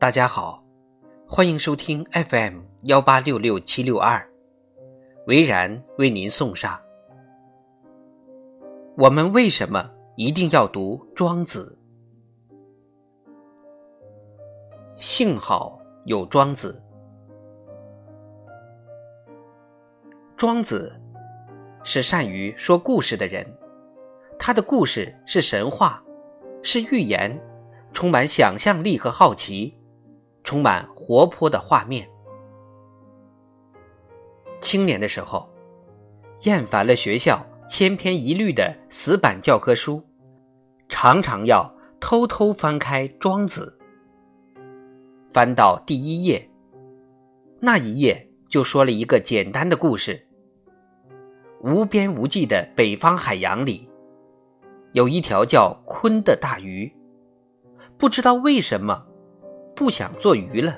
大家好，欢迎收听 FM 幺八六六七六二，维然为您送上。我们为什么一定要读《庄子》？幸好有庄子。庄子是善于说故事的人，他的故事是神话，是寓言，充满想象力和好奇。充满活泼的画面。青年的时候，厌烦了学校千篇一律的死板教科书，常常要偷偷翻开《庄子》，翻到第一页，那一页就说了一个简单的故事：无边无际的北方海洋里，有一条叫鲲的大鱼，不知道为什么。不想做鱼了，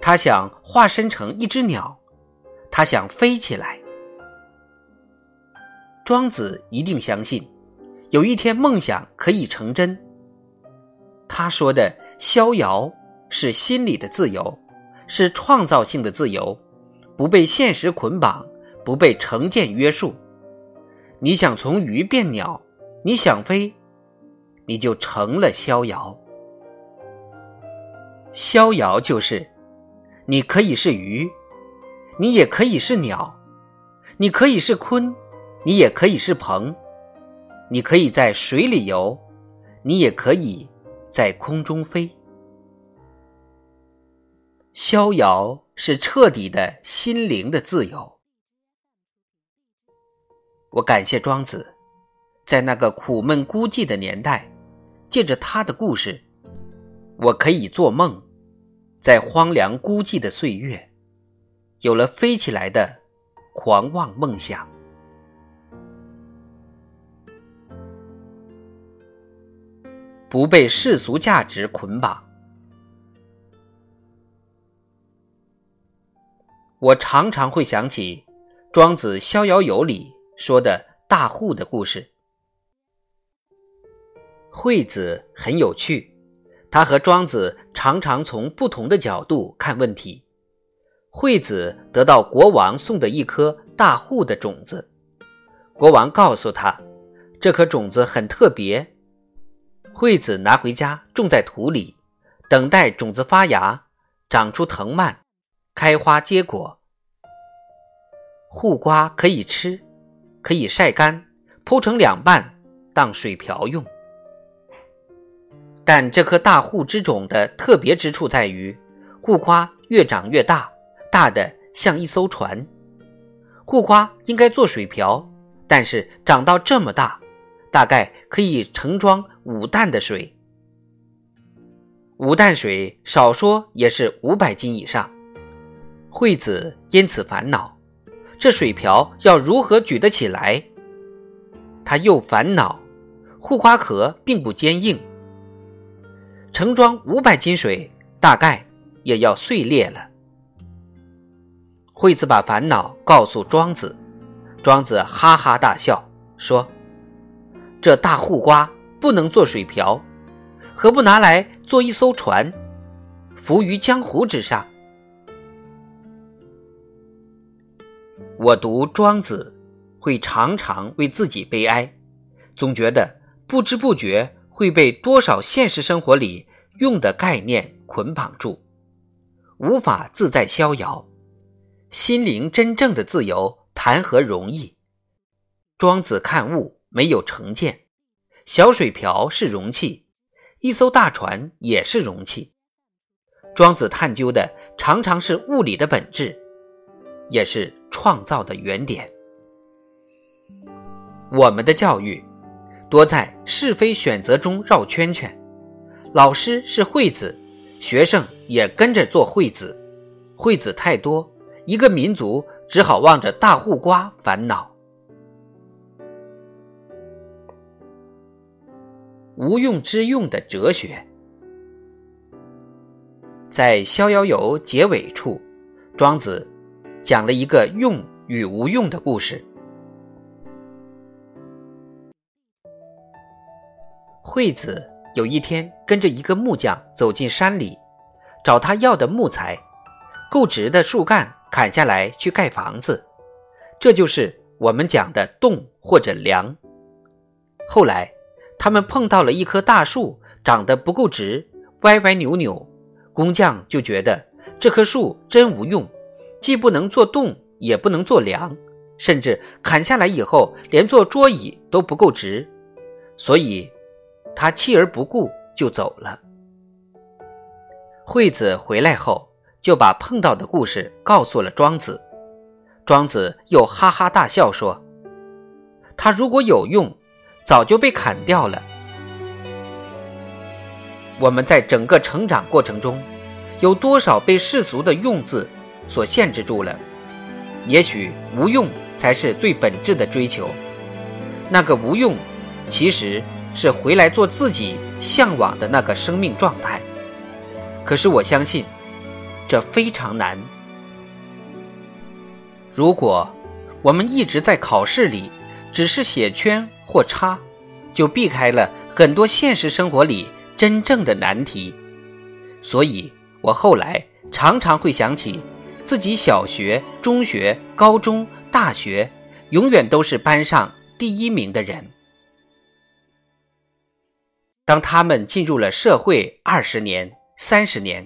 他想化身成一只鸟，他想飞起来。庄子一定相信，有一天梦想可以成真。他说的逍遥是心理的自由，是创造性的自由，不被现实捆绑，不被成见约束。你想从鱼变鸟，你想飞，你就成了逍遥。逍遥就是，你可以是鱼，你也可以是鸟，你可以是鲲，你也可以是鹏，你可以在水里游，你也可以在空中飞。逍遥是彻底的心灵的自由。我感谢庄子，在那个苦闷孤寂的年代，借着他的故事，我可以做梦。在荒凉孤寂的岁月，有了飞起来的狂妄梦想，不被世俗价值捆绑。我常常会想起《庄子·逍遥游》里说的大户的故事。惠子很有趣。他和庄子常常从不同的角度看问题。惠子得到国王送的一颗大户的种子，国王告诉他，这颗种子很特别。惠子拿回家种在土里，等待种子发芽，长出藤蔓，开花结果。护瓜可以吃，可以晒干，铺成两半当水瓢用。但这颗大户之种的特别之处在于，护瓜越长越大，大的像一艘船。护瓜应该做水瓢，但是长到这么大，大概可以盛装五担的水。五担水少说也是五百斤以上。惠子因此烦恼，这水瓢要如何举得起来？他又烦恼，护瓜壳并不坚硬。盛装五百斤水，大概也要碎裂了。惠子把烦恼告诉庄子，庄子哈哈大笑，说：“这大护瓜不能做水瓢，何不拿来做一艘船，浮于江湖之上？”我读庄子，会常常为自己悲哀，总觉得不知不觉。会被多少现实生活里用的概念捆绑住，无法自在逍遥。心灵真正的自由谈何容易？庄子看物没有成见，小水瓢是容器，一艘大船也是容器。庄子探究的常常是物理的本质，也是创造的原点。我们的教育。多在是非选择中绕圈圈，老师是惠子，学生也跟着做惠子，惠子太多，一个民族只好望着大护瓜烦恼。无用之用的哲学，在《逍遥游》结尾处，庄子讲了一个用与无用的故事。惠子有一天跟着一个木匠走进山里，找他要的木材，够直的树干砍下来去盖房子，这就是我们讲的栋或者梁。后来，他们碰到了一棵大树，长得不够直，歪歪扭扭，工匠就觉得这棵树真无用，既不能做栋，也不能做梁，甚至砍下来以后连做桌椅都不够直，所以，他弃而不顾就走了。惠子回来后，就把碰到的故事告诉了庄子。庄子又哈哈大笑说：“他如果有用，早就被砍掉了。”我们在整个成长过程中，有多少被世俗的“用”字所限制住了？也许无用才是最本质的追求。那个无用，其实是回来做自己向往的那个生命状态。可是我相信，这非常难。如果我们一直在考试里只是写圈或叉，就避开了很多现实生活里真正的难题。所以我后来常常会想起自己小学、中学、高中、大学，永远都是班上第一名的人。当他们进入了社会二十年。三十年，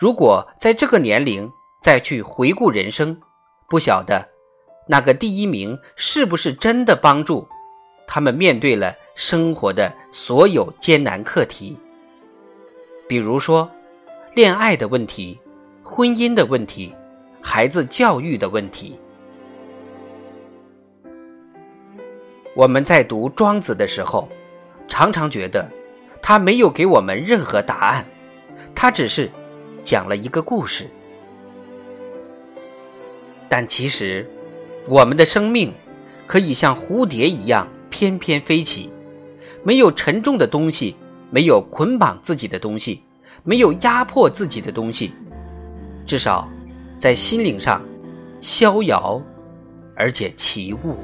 如果在这个年龄再去回顾人生，不晓得那个第一名是不是真的帮助他们面对了生活的所有艰难课题，比如说恋爱的问题、婚姻的问题、孩子教育的问题。我们在读庄子的时候，常常觉得他没有给我们任何答案。他只是讲了一个故事，但其实我们的生命可以像蝴蝶一样翩翩飞起，没有沉重的东西，没有捆绑自己的东西，没有压迫自己的东西，至少在心灵上逍遥，而且起舞。